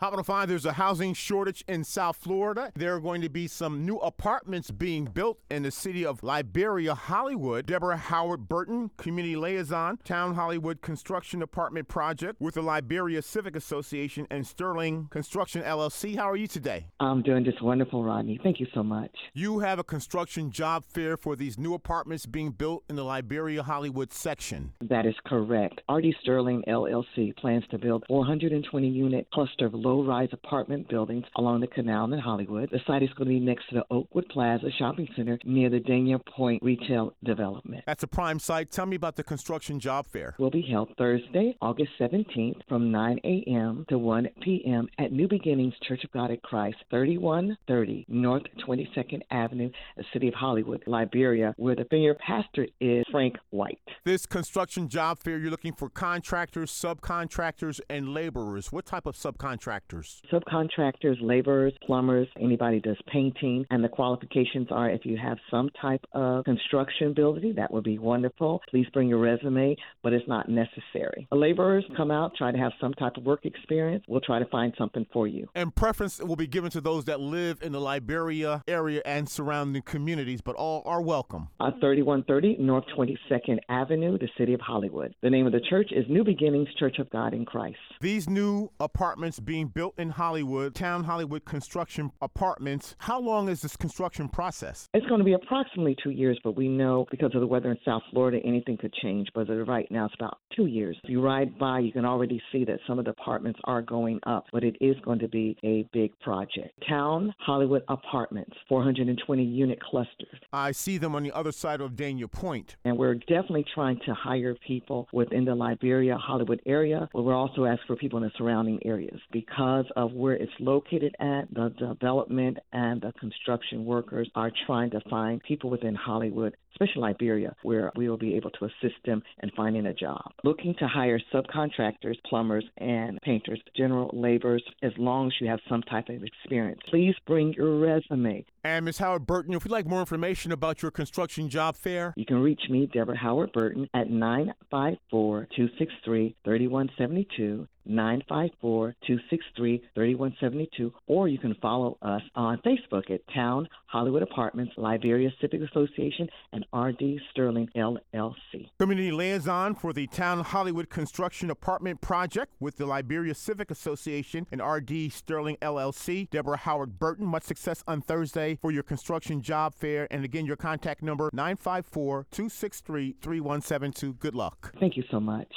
Hot 105, there's a housing shortage in South Florida. There are going to be some new apartments being built in the city of Liberia, Hollywood. Deborah Howard Burton, community liaison, Town Hollywood Construction Apartment Project with the Liberia Civic Association and Stirling Construction LLC. How are you today? I'm doing just wonderful, Rodney. Thank you so much. You have a construction job fair for these new apartments being built in the Liberia Hollywood section. That is correct. RD Stirling LLC plans to build 420 unit cluster of low rise apartment buildings along the canal in Hollywood. The site is going to be next to the Oakwood Plaza Shopping Center near the Dania Point Retail Development. That's a prime site. Tell me about the construction job fair. Will be held Thursday, August 17th from 9 a.m. to 1 p.m. at New Beginnings Church of God at Christ, 3130 North 22nd Avenue, the city of Hollywood, Liberia, where the senior pastor is Frank White. This construction job fair, you're looking for contractors, subcontractors, and laborers. What type of subcontractors? Subcontractors, laborers, plumbers, anybody does painting, and the qualifications are if you have some type of construction ability, that would be wonderful. Please bring your resume, but it's not necessary. The laborers come out, try to have some type of work experience. We'll try to find something for you. And preference will be given to those that live in the Liberia area and surrounding communities, but all are welcome. Uh, 3130 North 22nd Avenue, the city of Hollywood. The name of the church is New Beginnings Church of God in Christ. These new apartments being built in Hollywood, Town Hollywood Construction Apartments, how long is this construction process? It's going to be approximately two years, but we know because of the weather in South Florida, anything could change. But right now, it's about two years. If you ride by, you can already see that some of the apartments are going up, but it is going to be a big project. Town Hollywood Apartments, 420 unit clusters. I see them on the other side of Dania Point. And we're definitely trying to hire people within the Liberia Hollywood area, but we're also asking for people in the surrounding areas because of where it's located at. The development and the construction workers are trying to find people within Hollywood, especially Liberia, where we will be able to assist them in finding a job. Looking to hire subcontractors, plumbers, and painters, general laborers, as long as you have some type of experience. Please bring your resume. And Ms. Howard Burton, if you'd like more information about your construction job fair, You can reach me, Deborah Howard Burton, at 954 263 3172. 954 263 3172, or you can follow us on Facebook at Town Hollywood Apartments, Liberia Civic Association, and RD Stirling LLC. community liaison for the Town Hollywood Construction Apartment Project with the Liberia Civic Association and RD Stirling LLC, Deborah Howard Burton. Much success on Thursday for your construction job fair. And again, your contact number 954 263 3172. Good luck. Thank you so much.